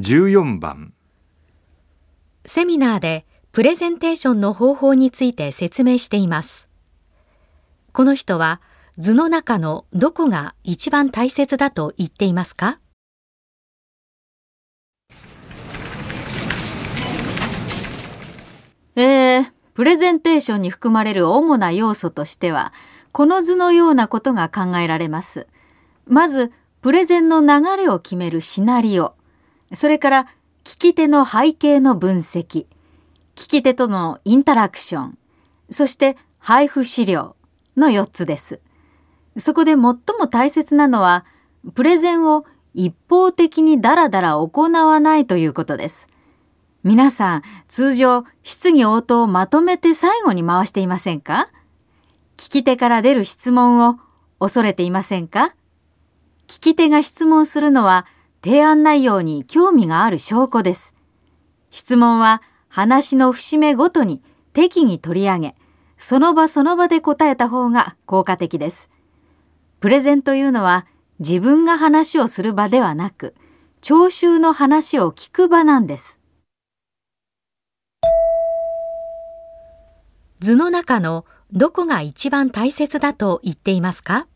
14番セミナーでプレゼンテーションの方法について説明しています。この人は図の中のどこが一番大切だと言っていますか？えー、プレゼンテーションに含まれる主な要素としては、この図のようなことが考えられます。まず、プレゼンの流れを決めるシナリオ。それから、聞き手の背景の分析。聞き手とのインタラクション。そして、配布資料の4つです。そこで最も大切なのは、プレゼンを一方的にダラダラ行わないということです。皆さん、通常、質疑応答をまとめて最後に回していませんか？聞き手から出る質問を恐れていませんか？聞き手が質問するのは提案内容に興味がある証拠です。質問は話の節目ごとに適宜取り上げ、その場その場で答えた方が効果的です。プレゼンというのは自分が話をする場ではなく、聴衆の話を聞く場なんです。図の中のどこが一番大切だと言っていますか？